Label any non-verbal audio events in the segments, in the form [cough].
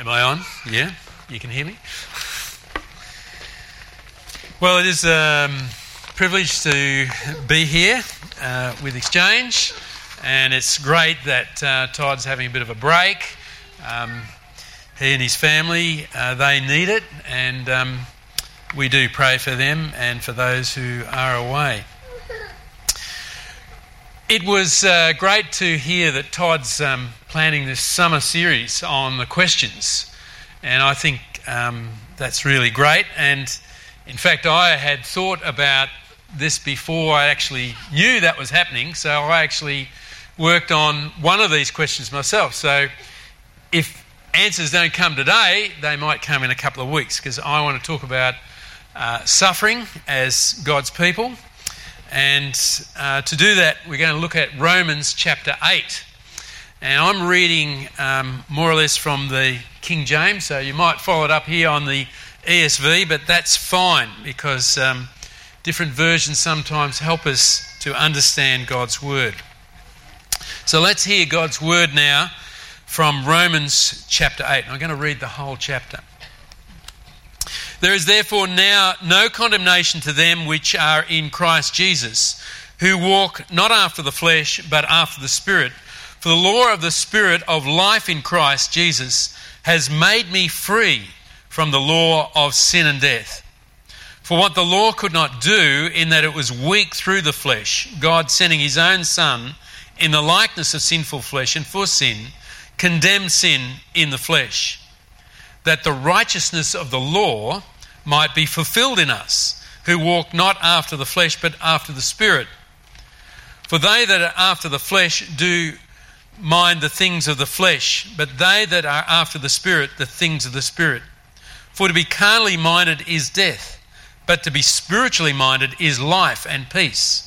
Am I on? Yeah? You can hear me? Well, it is a um, privilege to be here uh, with Exchange, and it's great that uh, Todd's having a bit of a break. Um, he and his family, uh, they need it, and um, we do pray for them and for those who are away. It was uh, great to hear that Todd's um, planning this summer series on the questions, and I think um, that's really great. And in fact, I had thought about this before I actually knew that was happening, so I actually worked on one of these questions myself. So if answers don't come today, they might come in a couple of weeks because I want to talk about uh, suffering as God's people and uh, to do that, we're going to look at Romans chapter 8. And I'm reading um, more or less from the King James, so you might follow it up here on the ESV, but that's fine because um, different versions sometimes help us to understand God's Word. So let's hear God's Word now from Romans chapter 8. I'm going to read the whole chapter. There is therefore now no condemnation to them which are in Christ Jesus, who walk not after the flesh, but after the Spirit. For the law of the Spirit of life in Christ Jesus has made me free from the law of sin and death. For what the law could not do, in that it was weak through the flesh, God sending his own Son in the likeness of sinful flesh and for sin, condemned sin in the flesh that the righteousness of the law might be fulfilled in us, who walk not after the flesh, but after the Spirit. For they that are after the flesh do mind the things of the flesh, but they that are after the Spirit, the things of the Spirit. For to be carnally minded is death, but to be spiritually minded is life and peace.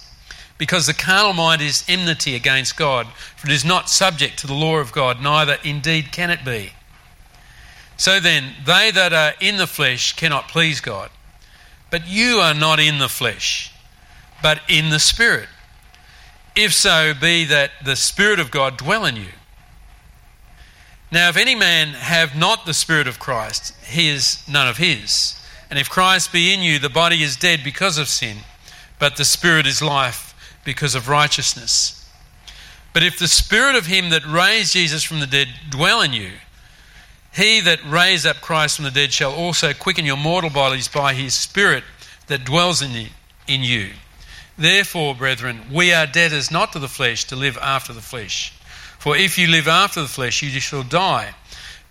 Because the carnal mind is enmity against God, for it is not subject to the law of God, neither indeed can it be. So then, they that are in the flesh cannot please God. But you are not in the flesh, but in the Spirit. If so be that the Spirit of God dwell in you. Now, if any man have not the Spirit of Christ, he is none of his. And if Christ be in you, the body is dead because of sin, but the Spirit is life because of righteousness. But if the Spirit of him that raised Jesus from the dead dwell in you, he that raised up Christ from the dead shall also quicken your mortal bodies by his Spirit that dwells in you. Therefore, brethren, we are debtors not to the flesh to live after the flesh. For if you live after the flesh, you shall die.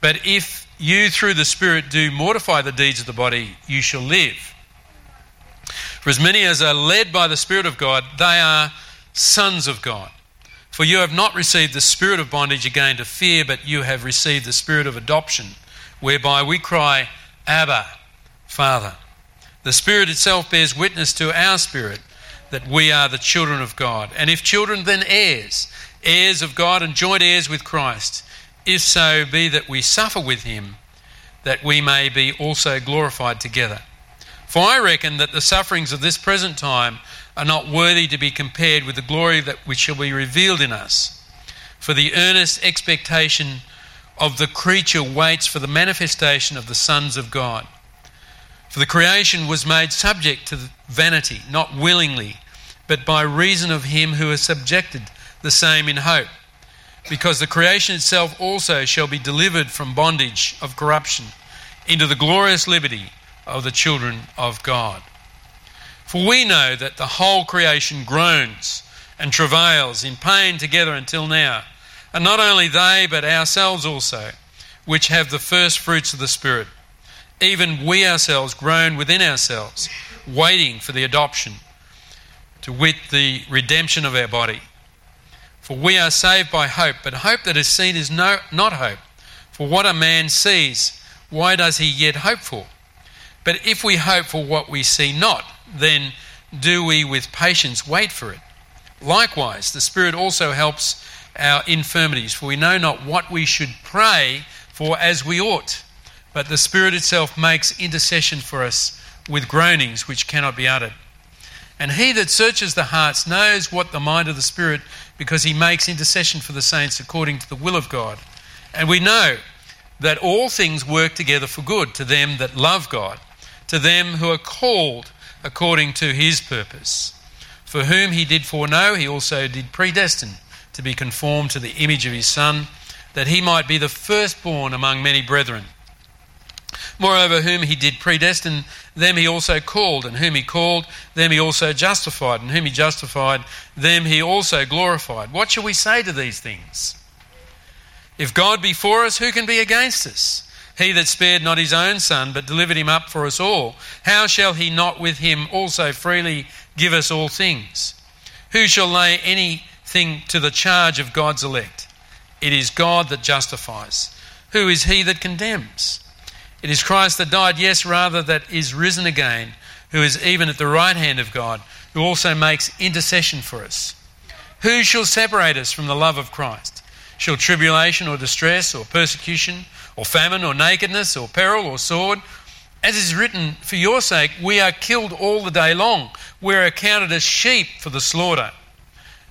But if you through the Spirit do mortify the deeds of the body, you shall live. For as many as are led by the Spirit of God, they are sons of God. For you have not received the spirit of bondage again to fear, but you have received the spirit of adoption, whereby we cry, Abba, Father. The Spirit itself bears witness to our spirit that we are the children of God. And if children, then heirs, heirs of God and joint heirs with Christ, if so be that we suffer with him, that we may be also glorified together. For I reckon that the sufferings of this present time are not worthy to be compared with the glory that which shall be revealed in us. For the earnest expectation of the creature waits for the manifestation of the sons of God. For the creation was made subject to vanity, not willingly, but by reason of him who has subjected the same in hope. Because the creation itself also shall be delivered from bondage of corruption into the glorious liberty of the children of God. For we know that the whole creation groans and travails in pain together until now. And not only they, but ourselves also, which have the first fruits of the Spirit. Even we ourselves groan within ourselves, waiting for the adoption, to wit, the redemption of our body. For we are saved by hope, but hope that is seen is no, not hope. For what a man sees, why does he yet hope for? But if we hope for what we see not, then do we with patience wait for it. Likewise, the Spirit also helps our infirmities, for we know not what we should pray for as we ought, but the Spirit itself makes intercession for us with groanings which cannot be uttered. And he that searches the hearts knows what the mind of the Spirit, because he makes intercession for the saints according to the will of God. And we know that all things work together for good to them that love God, to them who are called according to his purpose. For whom he did foreknow, he also did predestine to be conformed to the image of his Son, that he might be the firstborn among many brethren. Moreover, whom he did predestine, them he also called, and whom he called, them he also justified, and whom he justified, them he also glorified. What shall we say to these things? If God be for us, who can be against us? He that spared not his own Son, but delivered him up for us all, how shall he not with him also freely give us all things? Who shall lay anything to the charge of God's elect? It is God that justifies. Who is he that condemns? It is Christ that died, yes, rather, that is risen again, who is even at the right hand of God, who also makes intercession for us. Who shall separate us from the love of Christ? Shall tribulation or distress or persecution or famine or nakedness or peril or sword? As is written, for your sake we are killed all the day long. We are accounted as sheep for the slaughter.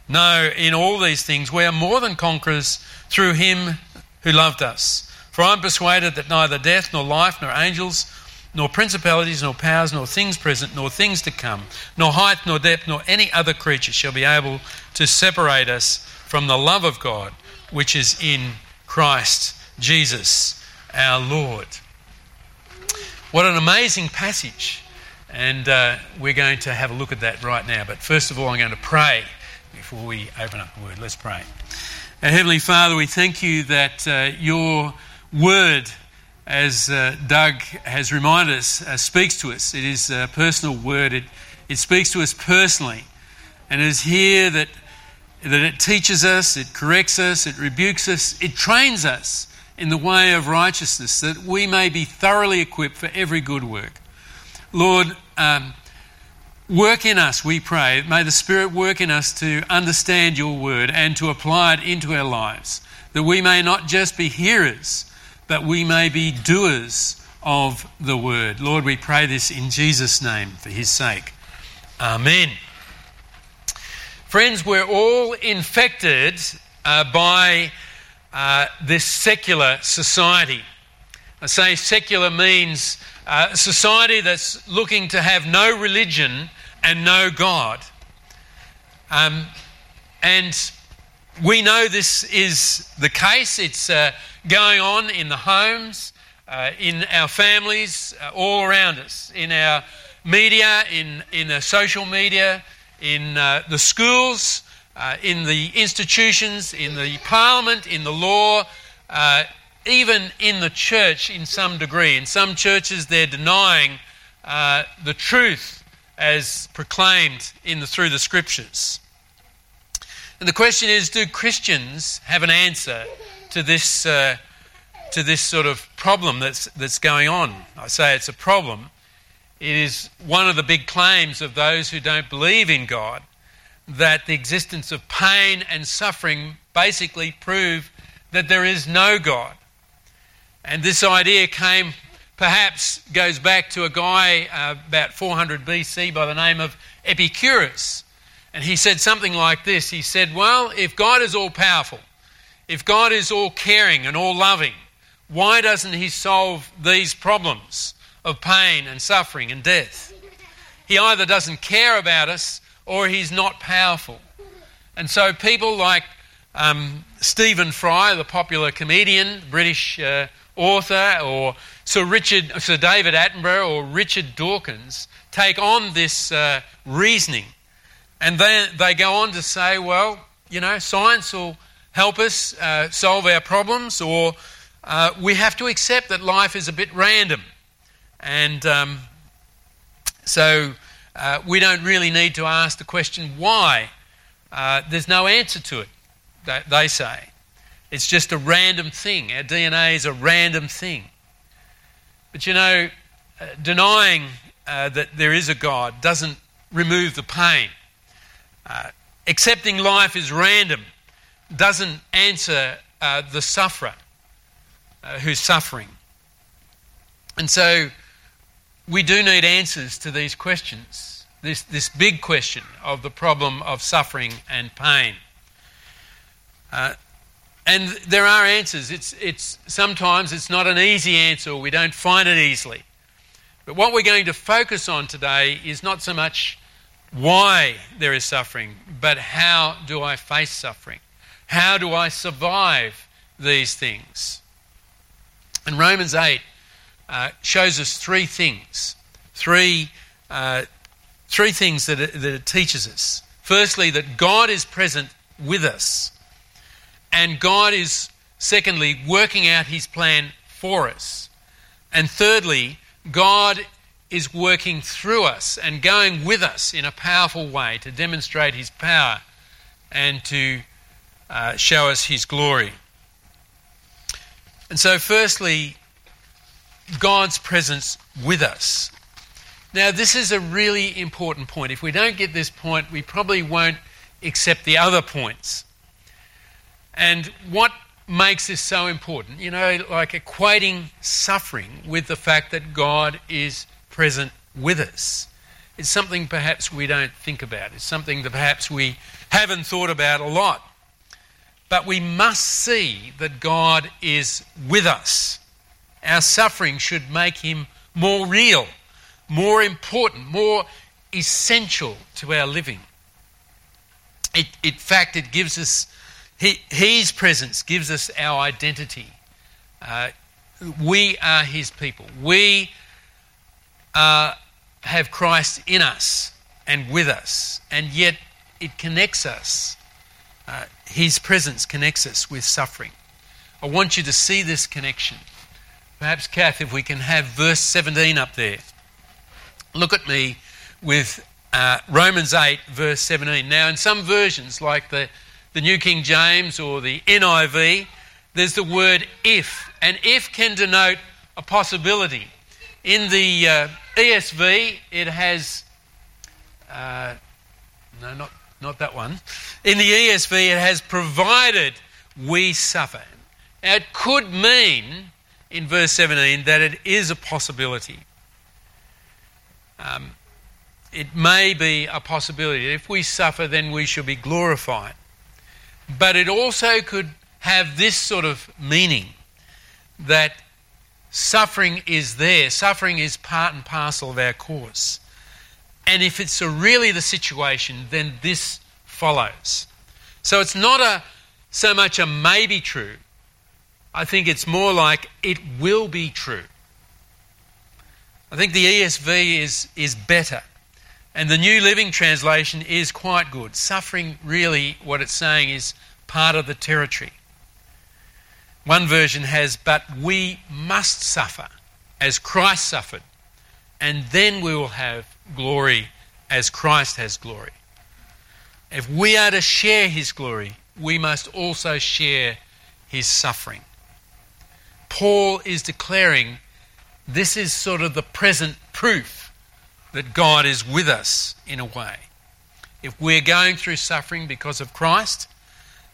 No, in all these things we are more than conquerors through him who loved us. For I am persuaded that neither death, nor life, nor angels, nor principalities, nor powers, nor things present, nor things to come, nor height, nor depth, nor any other creature shall be able to separate us from the love of God which is in Christ Jesus our Lord. What an amazing passage. And uh, we're going to have a look at that right now. But first of all, I'm going to pray before we open up the word. Let's pray. Heavenly Father, we thank you that uh, your word, as uh, Doug has reminded us, uh, speaks to us. It is a personal word, it, it speaks to us personally. And it is here that, that it teaches us, it corrects us, it rebukes us, it trains us in the way of righteousness, that we may be thoroughly equipped for every good work. Lord, um, work in us, we pray. May the Spirit work in us to understand your word and to apply it into our lives, that we may not just be hearers but we may be doers of the word. Lord, we pray this in Jesus' name for his sake. Amen. Friends, we're all infected uh, by uh, this secular society. I say secular means uh, a society that's looking to have no religion and no God. Um, and we know this is the case. It's uh, going on in the homes, uh, in our families, uh, all around us, in our media, in, in the social media, in uh, the schools, uh, in the institutions, in the parliament, in the law, uh, even in the church in some degree. In some churches, they're denying uh, the truth as proclaimed in the, through the scriptures. And the question is do Christians have an answer to this, uh, to this sort of problem that's, that's going on. I say it's a problem. It is one of the big claims of those who don't believe in God that the existence of pain and suffering basically prove that there is no God. And this idea came, perhaps, goes back to a guy uh, about 400 BC by the name of Epicurus. And he said something like this He said, Well, if God is all powerful, if God is all caring and all loving, why doesn't He solve these problems of pain and suffering and death? He either doesn't care about us or He's not powerful. And so people like um, Stephen Fry, the popular comedian, British uh, author, or Sir Richard, Sir David Attenborough, or Richard Dawkins, take on this uh, reasoning, and then they go on to say, well, you know, science will help us uh, solve our problems, or uh, we have to accept that life is a bit random. And um, so uh, we don't really need to ask the question why. Uh, there's no answer to it, they, they say. It's just a random thing. Our DNA is a random thing. But you know, uh, denying uh, that there is a God doesn't remove the pain. accepting life is random doesn't answer uh, the sufferer uh, who's suffering. And so we do need answers to these questions, this, this big question of the problem of suffering and pain. Uh, and there are answers. It's, it's, sometimes it's not an easy answer, we don't find it easily. But what we're going to focus on today is not so much why there is suffering, but how do I face suffering? How do I survive these things? And Romans 8 uh, shows us three things. Three, uh, three things that it, that it teaches us. Firstly, that God is present with us. And God is, secondly, working out his plan for us. And thirdly, God is working through us and going with us in a powerful way to demonstrate his power and to uh, show us his glory. And so, firstly, God's presence with us. Now, this is a really important point. If we don't get this point, we probably won't accept the other points. And what makes this so important? You know, like equating suffering with the fact that God is present with us. It's something perhaps we don't think about. It's something that perhaps we haven't thought about a lot. But we must see that God is with us. Our suffering should make him more real, more important, more essential to our living. It, in fact, it gives us he, his presence gives us our identity. Uh, we are His people. We uh, have Christ in us and with us, and yet it connects us. Uh, his presence connects us with suffering. I want you to see this connection. Perhaps, Kath, if we can have verse 17 up there. Look at me with uh, Romans 8, verse 17. Now, in some versions, like the the New King James or the NIV, there's the word if. And if can denote a possibility. In the uh, ESV, it has, uh, no, not, not that one. In the ESV, it has provided we suffer. Now, it could mean, in verse 17, that it is a possibility. Um, it may be a possibility. If we suffer, then we shall be glorified. But it also could have this sort of meaning that suffering is there, suffering is part and parcel of our course. And if it's really the situation, then this follows. So it's not a so much a maybe true. I think it's more like it will be true. I think the ESV is, is better. And the New Living Translation is quite good. Suffering, really, what it's saying is part of the territory. One version has, but we must suffer as Christ suffered, and then we will have glory as Christ has glory. If we are to share his glory, we must also share his suffering. Paul is declaring this is sort of the present proof that God is with us in a way. If we're going through suffering because of Christ,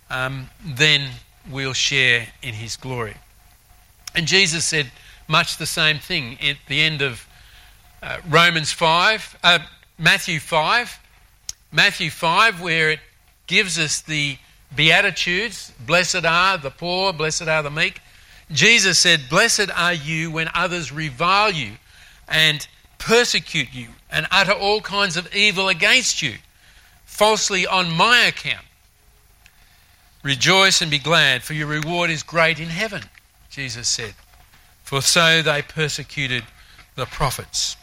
um, then we'll share in his glory. And Jesus said much the same thing at the end of uh, Romans 5, uh, Matthew 5. Matthew 5, where it gives us the Beatitudes blessed are the poor, blessed are the meek. Jesus said, Blessed are you when others revile you and persecute you and utter all kinds of evil against you, falsely on my account. Rejoice and be glad, for your reward is great in heaven, Jesus said. For so they persecuted the prophets.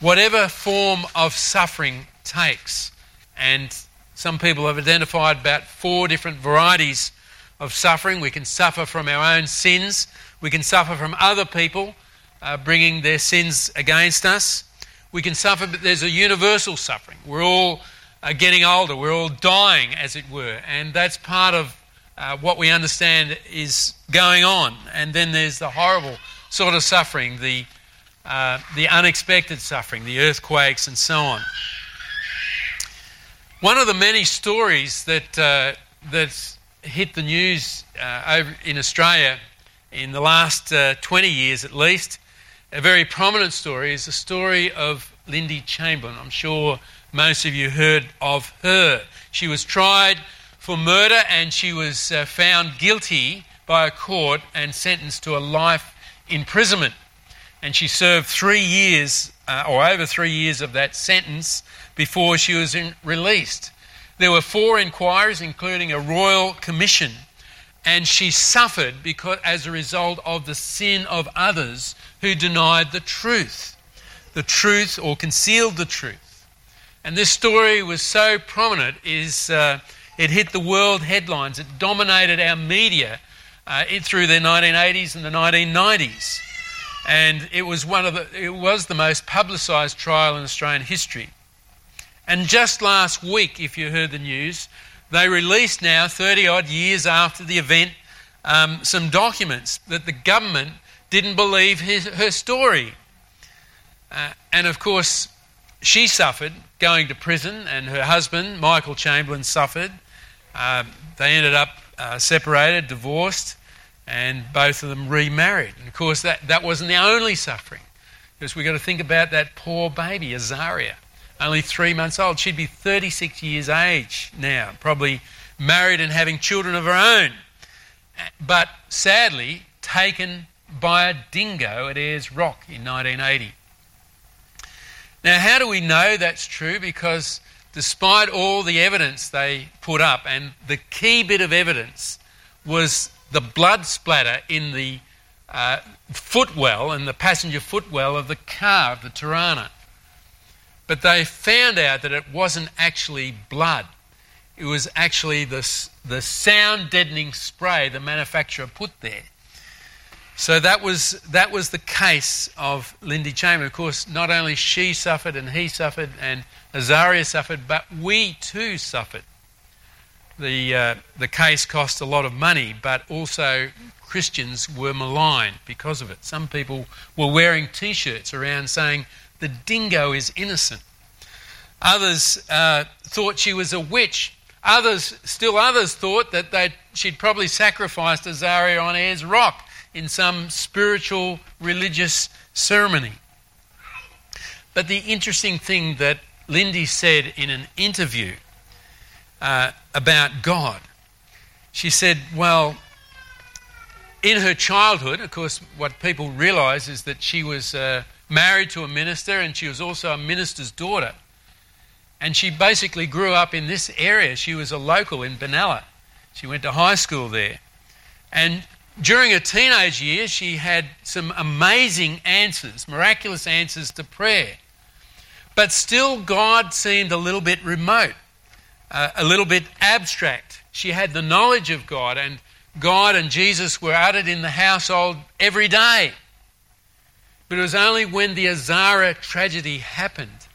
Whatever form of suffering takes, and some people have identified about four different varieties of suffering. We can suffer from our own sins, we can suffer from other people uh, bringing their sins against us. We can suffer, but there's a universal suffering. We're all uh, getting older, we're all dying, as it were, and that's part of uh, what we understand is going on. And then there's the horrible sort of suffering, the, uh, the unexpected suffering, the earthquakes, and so on. One of the many stories that uh, that's hit the news uh, over in Australia in the last uh, 20 years at least a very prominent story is the story of Lindy Chamberlain. I'm sure most of you heard of her. She was tried for murder, and she was uh, found guilty by a court and sentenced to a life imprisonment. And she served three years, uh, or over three years, of that sentence before she was in, released. There were four inquiries, including a royal commission, and she suffered because, as a result of the sin of others who denied the truth, the truth or concealed the truth. And this story was so prominent, is uh, it hit the world headlines. It dominated our media uh, through the 1980s and the 1990s. And it was one of the, it was the most publicised trial in Australian history. And just last week, if you heard the news, they released now, 30 odd years after the event, um, some documents that the government didn't believe his, her story. Uh, and of course, she suffered going to prison, and her husband, Michael Chamberlain, suffered. Uh, they ended up uh, separated, divorced, and both of them remarried. And of course, that, that wasn't the only suffering, because we've got to think about that poor baby, Azaria, only three months old. She'd be 36 years age now, probably married and having children of her own. But sadly, taken by a dingo at Ayers Rock in 1980. Now, how do we know that's true? Because despite all the evidence they put up, and the key bit of evidence was the blood splatter in the uh, footwell and the passenger footwell of the car, of the Torana. But they found out that it wasn't actually blood. It was actually the, the sound deadening spray the manufacturer put there. So that was, that was the case of Lindy Chamber. Of course, not only she suffered and he suffered and Azaria suffered, but we too suffered. The, uh, the case cost a lot of money, but also Christians were maligned because of it. Some people were wearing t shirts around saying, the dingo is innocent. Others uh, thought she was a witch. Others, still others, thought that she'd probably sacrificed Azaria on Ayers Rock in some spiritual religious ceremony. But the interesting thing that Lindy said in an interview uh, about God, she said, Well, in her childhood, of course, what people realise is that she was uh, married to a minister and she was also a minister's daughter. And she basically grew up in this area. She was a local in Benalla. She went to high school there. And during her teenage years, she had some amazing answers, miraculous answers to prayer. But still, God seemed a little bit remote, uh, a little bit abstract. She had the knowledge of God, and God and Jesus were uttered in the household every day. But it was only when the Azaria tragedy happened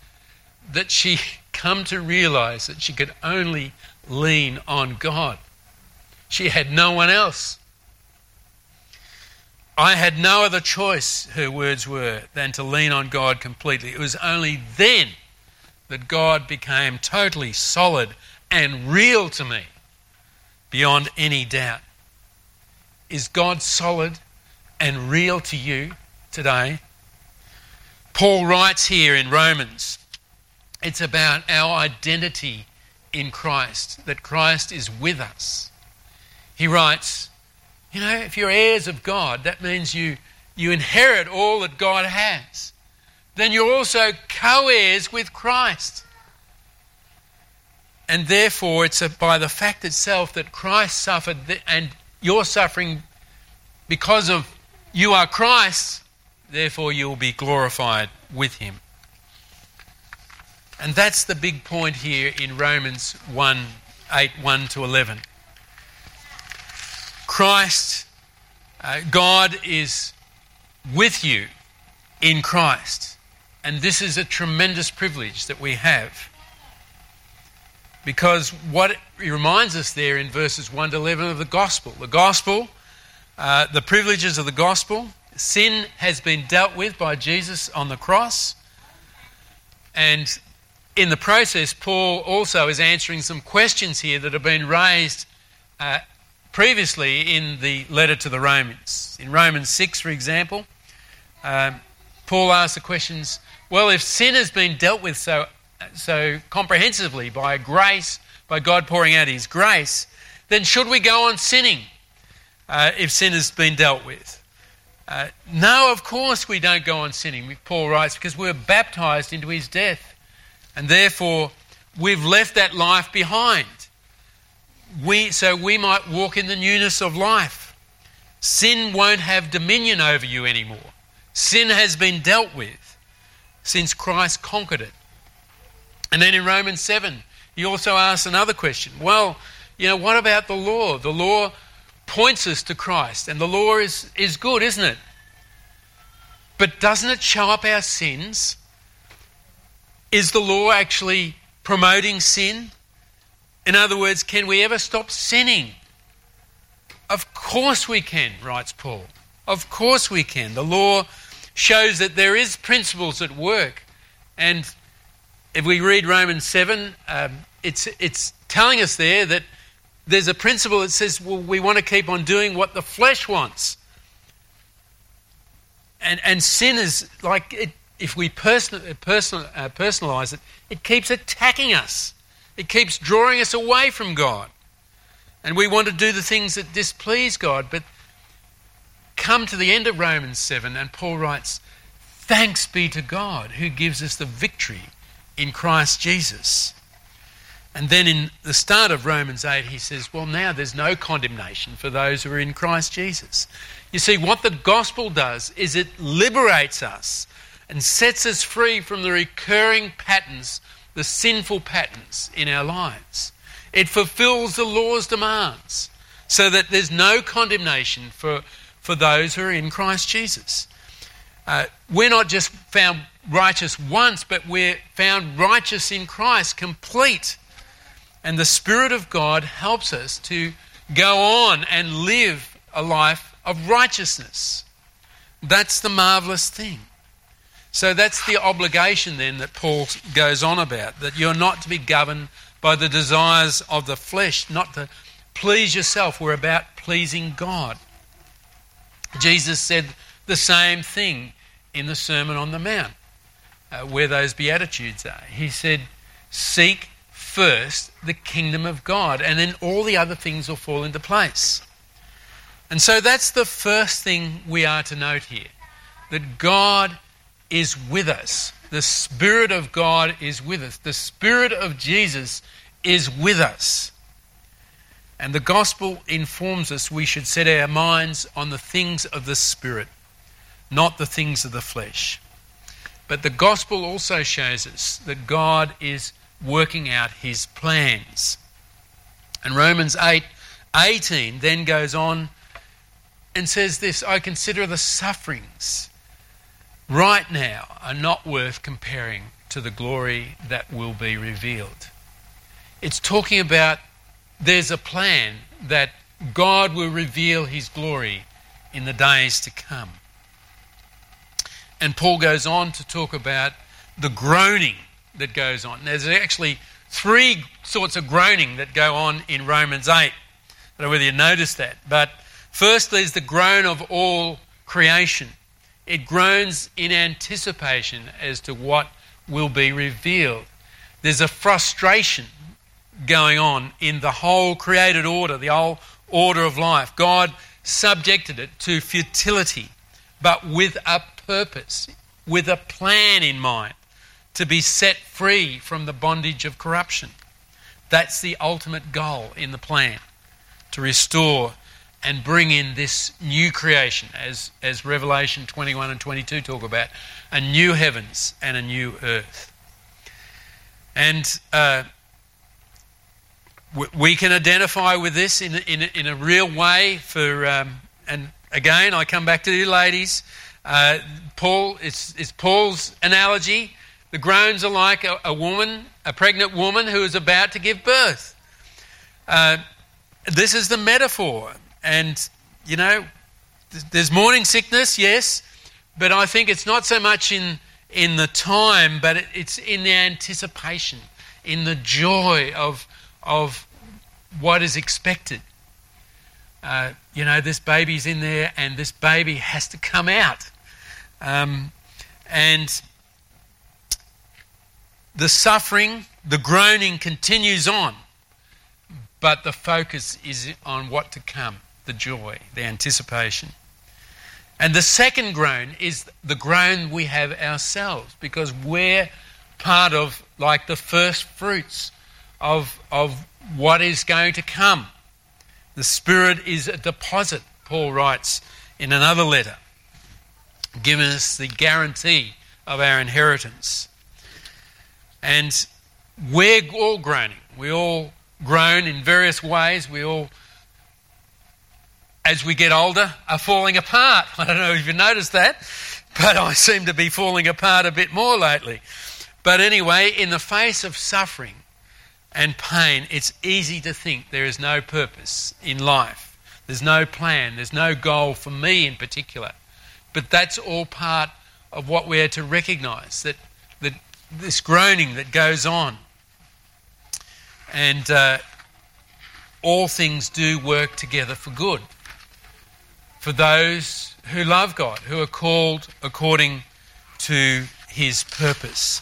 that she [laughs] come to realize that she could only lean on God. She had no one else. I had no other choice, her words were, than to lean on God completely. It was only then that God became totally solid and real to me, beyond any doubt. Is God solid and real to you today? Paul writes here in Romans it's about our identity in Christ, that Christ is with us. He writes, you know, if you're heirs of God, that means you, you inherit all that God has. Then you're also co heirs with Christ. And therefore, it's by the fact itself that Christ suffered and you're suffering because of you are Christ, therefore you'll be glorified with him. And that's the big point here in Romans 1 8 1 to 11. Christ, uh, God is with you in Christ. And this is a tremendous privilege that we have. Because what he reminds us there in verses 1 to 11 of the gospel the gospel, uh, the privileges of the gospel, sin has been dealt with by Jesus on the cross. And in the process, Paul also is answering some questions here that have been raised uh, previously in the letter to the Romans. In Romans 6, for example, um, Paul asks the questions well, if sin has been dealt with so, so comprehensively by grace by God pouring out His grace, then should we go on sinning uh, if sin has been dealt with? Uh, no, of course we don't go on sinning, Paul writes, because we're baptized into His death. And therefore, we've left that life behind. We, so we might walk in the newness of life. Sin won't have dominion over you anymore. Sin has been dealt with since Christ conquered it. And then in Romans 7, he also asks another question. Well, you know, what about the law? The law points us to Christ, and the law is, is good, isn't it? But doesn't it show up our sins? Is the law actually promoting sin? In other words, can we ever stop sinning? Of course we can, writes Paul. Of course we can. The law shows that there is principles at work. And if we read Romans 7, um, it's, it's telling us there that there's a principle that says, well, we want to keep on doing what the flesh wants. And, and sin is like, it, if we person, person, uh, personalize it, it keeps attacking us. It keeps drawing us away from God. And we want to do the things that displease God. But come to the end of Romans 7, and Paul writes, Thanks be to God who gives us the victory in Christ Jesus. And then in the start of Romans 8, he says, Well, now there's no condemnation for those who are in Christ Jesus. You see, what the gospel does is it liberates us and sets us free from the recurring patterns, the sinful patterns in our lives. It fulfills the law's demands so that there's no condemnation for, for those who are in Christ Jesus. Uh, we're not just found righteous once, but we're found righteous in Christ, complete. And the Spirit of God helps us to go on and live a life of righteousness. That's the marvelous thing. So that's the obligation then that Paul goes on about that you're not to be governed by the desires of the flesh, not to please yourself. We're about pleasing God. Jesus said the same thing in the Sermon on the Mount, uh, where those Beatitudes are. He said, Seek first the kingdom of God, and then all the other things will fall into place. And so that's the first thing we are to note here that God is with us. The Spirit of God is with us. The Spirit of Jesus is with us. And the gospel informs us we should set our minds on the things of the Spirit, not the things of the flesh. But the gospel also shows us that God is working out his plans. And Romans 8 18 then goes on and says this I consider the sufferings right now are not worth comparing to the glory that will be revealed. It's talking about there's a plan that God will reveal his glory in the days to come. And Paul goes on to talk about the groaning that goes on. There's actually three sorts of groaning that go on in Romans 8. I don't know whether you noticed that. But first, there's the groan of all creation. It groans in anticipation as to what will be revealed. There's a frustration going on in the whole created order, the whole order of life. God subjected it to futility, but with a purpose, with a plan in mind to be set free from the bondage of corruption. That's the ultimate goal in the plan to restore and bring in this new creation, as, as Revelation 21 and 22 talk about a new heavens and a new earth. And uh, we can identify with this in, in, in a real way for, um, and again, I come back to you ladies. Uh, Paul, it's, it's Paul's analogy the groans are like a, a woman, a pregnant woman who is about to give birth. Uh, this is the metaphor. And, you know, there's morning sickness, yes, but I think it's not so much in, in the time, but it, it's in the anticipation, in the joy of, of what is expected. Uh, you know, this baby's in there and this baby has to come out. Um, and the suffering, the groaning continues on. but the focus is on what to come the joy, the anticipation. And the second groan is the groan we have ourselves because we're part of like the first fruits of, of what is going to come. The Spirit is a deposit, Paul writes in another letter, giving us the guarantee of our inheritance. And we're all groaning. We all groan in various ways. We all as we get older, are falling apart. [laughs] I don't know if you noticed that, but I seem to be falling apart a bit more lately. But anyway, in the face of suffering and pain, it's easy to think there is no purpose in life. There's no plan, there's no goal for me in particular. But that's all part of what we're to recognize that, this groaning that goes on. And uh, all things do work together for good for those who love God, who are called according to his purpose.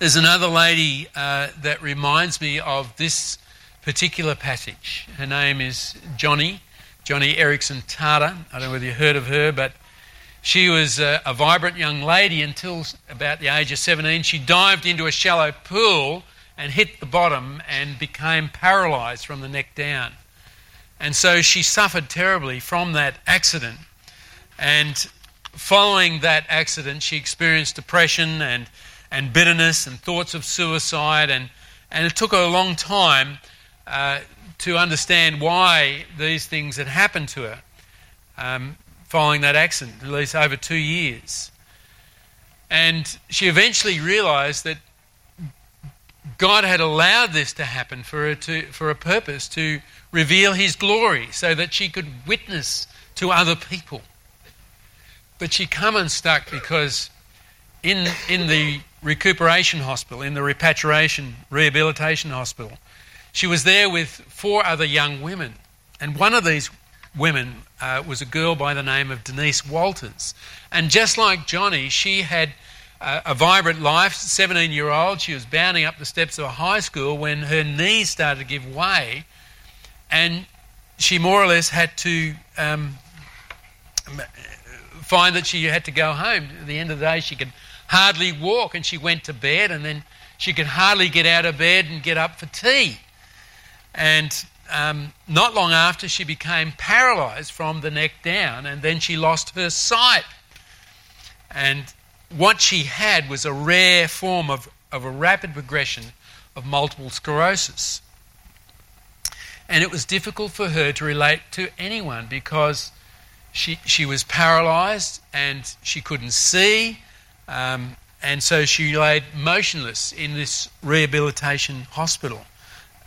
There's another lady uh, that reminds me of this particular passage. Her name is Joni, Joni Eareckson Tada. I don't know whether you heard of her, but she was a, a vibrant young lady until about the age of 17. She dived into a shallow pool and hit the bottom and became paralysed from the neck down. And so she suffered terribly from that accident. And following that accident, she experienced depression and, and bitterness and thoughts of suicide. And, and it took her a long time uh, to understand why these things had happened to her um, following that accident, at least over two years. And she eventually realized that God had allowed this to happen for her to, for a purpose to reveal his glory so that she could witness to other people. But she come unstuck because in, in the recuperation hospital, in the repatriation rehabilitation hospital, she was there with four other young women. And one of these women uh, was a girl by the name of Denise Walters. And just like Joni, she had uh, a vibrant life, 17 year old. She was bounding up the steps of a high school when her knees started to give way and she more or less had to um, find that she had to go home. At the end of the day, she could hardly walk, and she went to bed, and then she could hardly get out of bed and get up for tea. And um, not long after, she became paralyzed from the neck down, and then she lost her sight. And what she had was a rare form of, of a rapid progression of multiple sclerosis. And it was difficult for her to relate to anyone because she, she was paralyzed and she couldn't see. Um, and so she lay motionless in this rehabilitation hospital,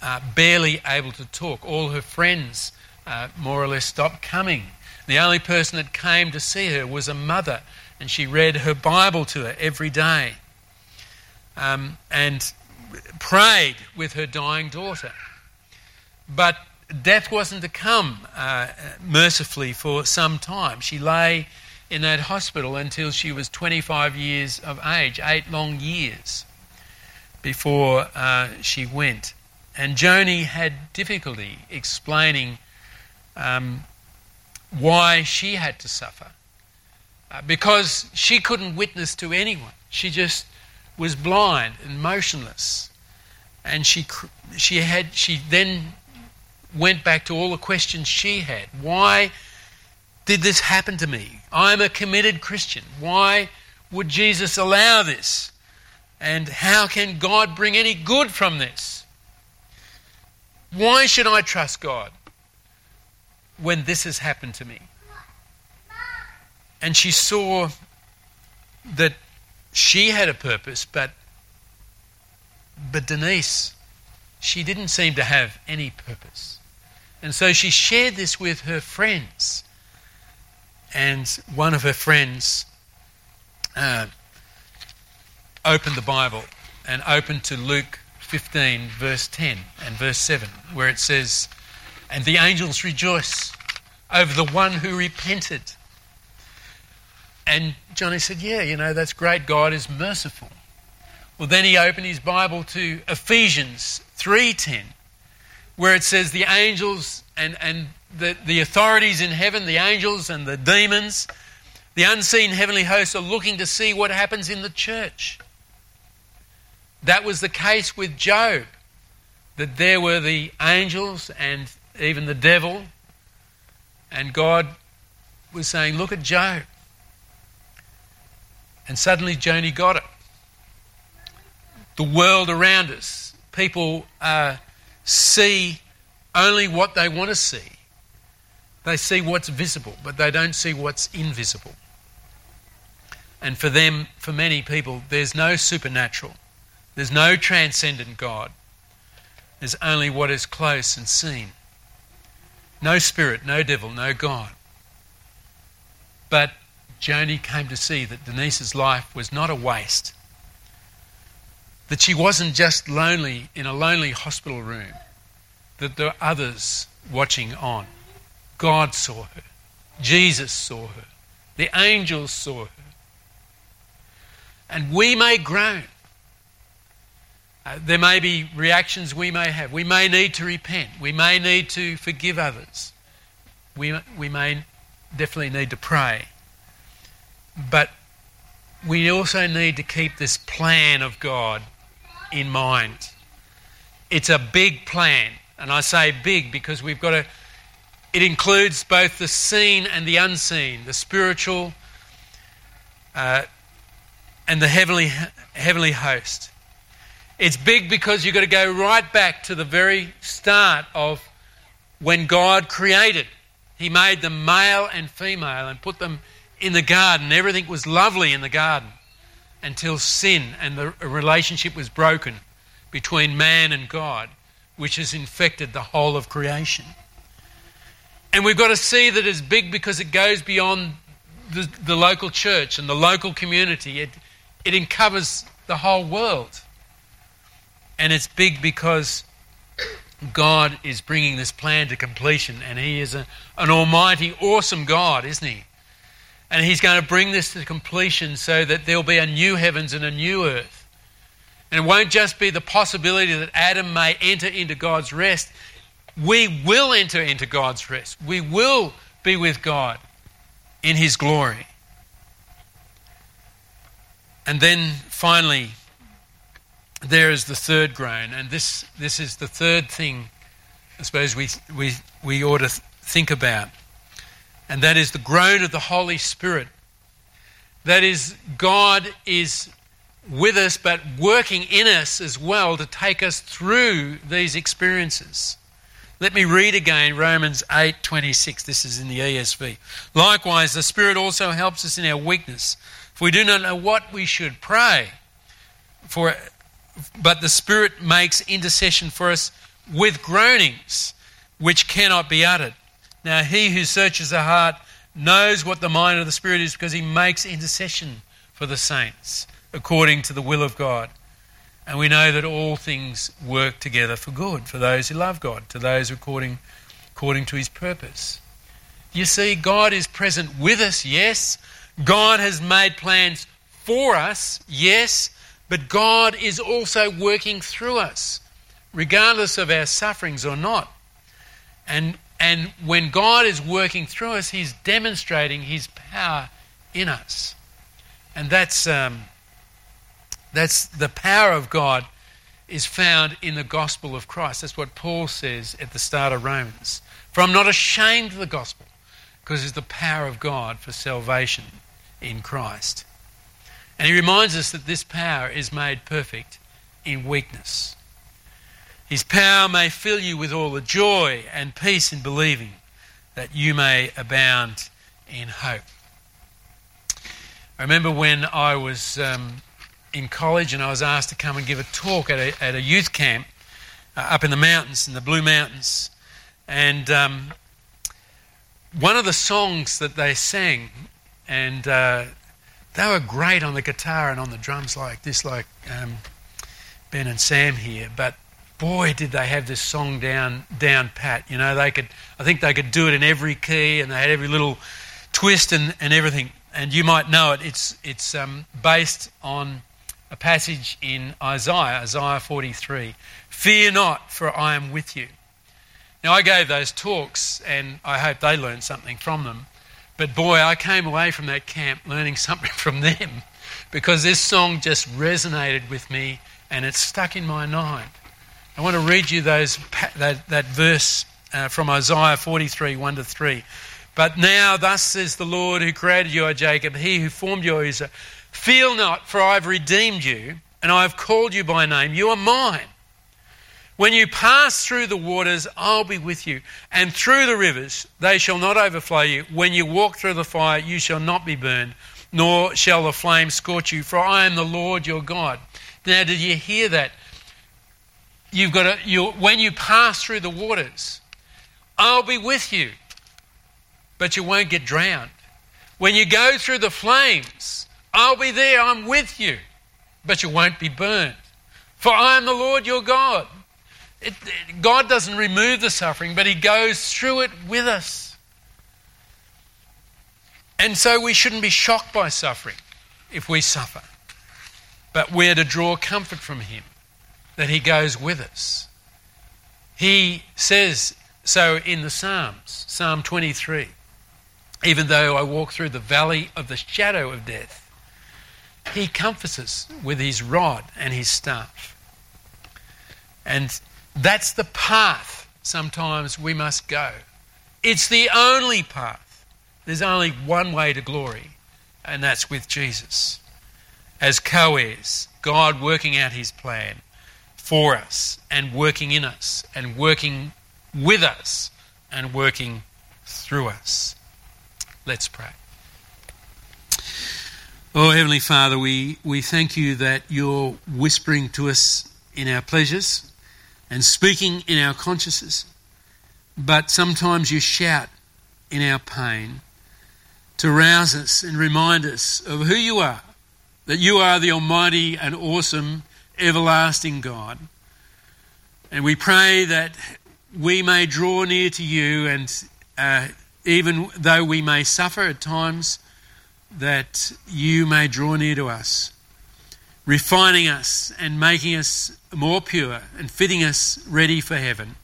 uh, barely able to talk. All her friends uh, more or less stopped coming. The only person that came to see her was a mother, and she read her Bible to her every day um, and prayed with her dying daughter. But death wasn't to come uh, mercifully for some time. She lay in that hospital until she was 25 years of age, eight long years before uh, she went. And Joni had difficulty explaining um, why she had to suffer uh, because she couldn't witness to anyone. She just was blind and motionless. And she, she, had, she then went back to all the questions she had. Why did this happen to me? I'm a committed Christian. Why would Jesus allow this? And how can God bring any good from this? Why should I trust God when this has happened to me? And she saw that she had a purpose, but but Denise, she didn't seem to have any purpose. And so she shared this with her friends. And one of her friends uh, opened the Bible and opened to Luke 15, verse 10 and verse 7, where it says, And the angels rejoice over the one who repented. And Joni said, Yeah, you know, that's great. God is merciful. Well, then he opened his Bible to Ephesians 3:10, where it says the angels and, and the, the authorities in heaven, the angels and the demons, the unseen heavenly hosts are looking to see what happens in the church. That was the case with Job, that there were the angels and even the devil, and God was saying, Look at Job. And suddenly Joni got it. The world around us, people uh, see only what they want to see. They see what's visible, but they don't see what's invisible. And for them, for many people, there's no supernatural, there's no transcendent God. There's only what is close and seen. No spirit, no devil, no God. But Joni came to see that Denise's life was not a waste. That she wasn't just lonely in a lonely hospital room, that there were others watching on. God saw her, Jesus saw her, the angels saw her. And we may groan. Uh, there may be reactions we may have. We may need to repent. We may need to forgive others. We, we may definitely need to pray. But we also need to keep this plan of God in mind. It's a big plan. And I say big because we've got to, it includes both the seen and the unseen, the spiritual uh, and the heavenly, heavenly host. It's big because you've got to go right back to the very start of when God created. He made them male and female and put them in the garden. Everything was lovely in the garden until sin and the relationship was broken between man and God, which has infected the whole of creation. And we've got to see that it's big because it goes beyond the, the local church and the local community. It, it uncovers the whole world. And it's big because God is bringing this plan to completion, and He is a, an almighty, awesome God, isn't He? And He's going to bring this to completion so that there'll be a new heavens and a new earth. And it won't just be the possibility that Adam may enter into God's rest. We will enter into God's rest. We will be with God in His glory. And then finally, there is the third groan, and this, this is the third thing I suppose we, we, we ought to think about, and that is the groan of the Holy Spirit. That is, God is with us, but working in us as well to take us through these experiences. Let me read again Romans 8:26. This is in the ESV. Likewise, the Spirit also helps us in our weakness. For we do not know what we should pray for but the Spirit makes intercession for us with groanings which cannot be uttered. Now, he who searches the heart knows what the mind of the Spirit is because he makes intercession for the saints according to the will of God. And we know that all things work together for good for those who love God, to those according, according to his purpose. You see, God is present with us, yes. God has made plans for us, yes. But God is also working through us, regardless of our sufferings or not. And, and when God is working through us, He's demonstrating His power in us. And that's, um, that's the power of God is found in the gospel of Christ. That's what Paul says at the start of Romans. For I'm not ashamed of the gospel, because it's the power of God for salvation in Christ. And he reminds us that this power is made perfect in weakness. His power may fill you with all the joy and peace in believing that you may abound in hope. I remember when I was um, in college and I was asked to come and give a talk at a, at a youth camp uh, up in the mountains, in the Blue Mountains. And um, one of the songs that they sang, and uh, they were great on the guitar and on the drums like this, like um, Ben and Sam here. But boy, did they have this song down down pat. You know, they could. I think they could do it in every key, and they had every little twist and, and everything. And you might know it. It's it's um, based on a passage in Isaiah, Isaiah 43. Fear not, for I am with you. Now, I gave those talks and I hope they learned something from them. But boy, I came away from that camp learning [laughs] something from them because this song just resonated with me and it's stuck in my mind. I want to read you those, that, that verse uh, from Isaiah 43 1 to 3. But now, thus says the Lord who created you, O Jacob, he who formed you, O Israel, Feel not, for I have redeemed you, and I have called you by name. You are mine. When you pass through the waters, I'll be with you. And through the rivers, they shall not overflow you. When you walk through the fire, you shall not be burned, nor shall the flame scorch you, for I am the Lord your God. Now, did you hear that? You've got to, you, when you pass through the waters, I'll be with you, but you won't get drowned. When you go through the flames, I'll be there, I'm with you, but you won't be burned. For I am the Lord your God. It, it, God doesn't remove the suffering, but He goes through it with us. And so we shouldn't be shocked by suffering if we suffer. But we're to draw comfort from Him that He goes with us. He says so in the Psalms, Psalm 23 even though I walk through the valley of the shadow of death, He comforts us with His rod and His staff. And that's the path sometimes we must go. It's the only path. There's only one way to glory, and that's with Jesus. As co heirs, God working out his plan for us, and working in us, and working with us, and working through us. Let's pray. Oh, Heavenly Father, we, we thank you that you're whispering to us in our pleasures and speaking in our consciences, but sometimes you shout in our pain to rouse us and remind us of who you are, that you are the Almighty and awesome, everlasting God. And we pray that we may draw near to you, and uh, even though we may suffer at times, that you may draw near to us refining us and making us more pure and fitting us ready for heaven.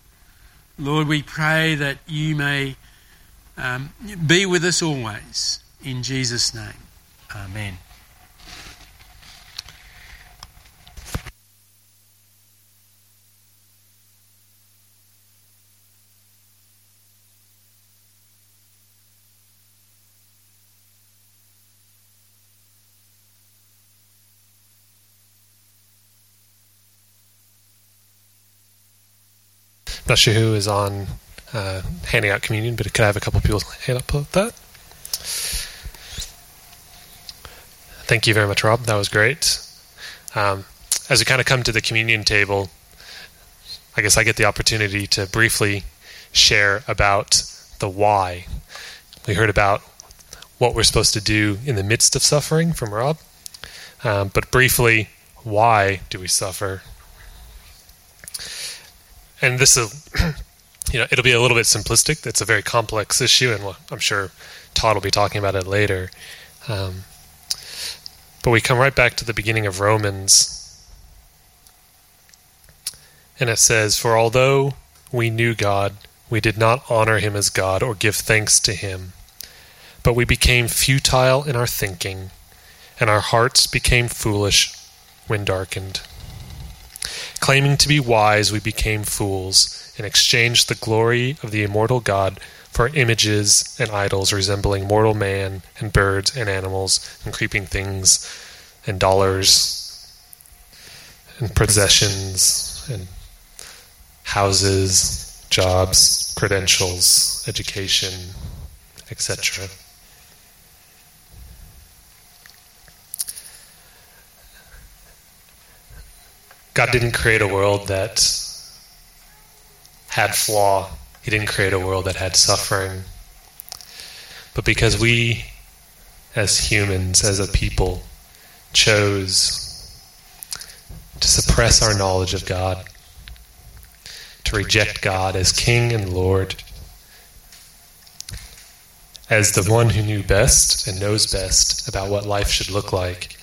Lord, we pray that you may um, be with us always. In Jesus' name, Amen. Sure who is on uh, handing out communion, but could I have a couple people hand up that? Thank you very much, Rob. That was great. Um, as we kind of come to the communion table, I guess I get the opportunity to briefly share about the why. We heard about what we're supposed to do in the midst of suffering from Rob, um, but briefly, why do we suffer? And this is, [clears throat] you know, it'll be a little bit simplistic. It's a very complex issue, and I'm sure Todd will be talking about it later. Um, but we come right back to the beginning of Romans, and it says, "For although we knew God, we did not honor Him as God or give thanks to Him, but we became futile in our thinking, and our hearts became foolish when darkened." Claiming to be wise, we became fools and exchanged the glory of the immortal God for images and idols resembling mortal man and birds and animals and creeping things and dollars and possessions and houses, jobs, credentials, education, etc. God didn't create a world that had flaw. He didn't create a world that had suffering. But because we, as humans, as a people, chose to suppress our knowledge of God, to reject God as King and Lord, as the one who knew best and knows best about what life should look like,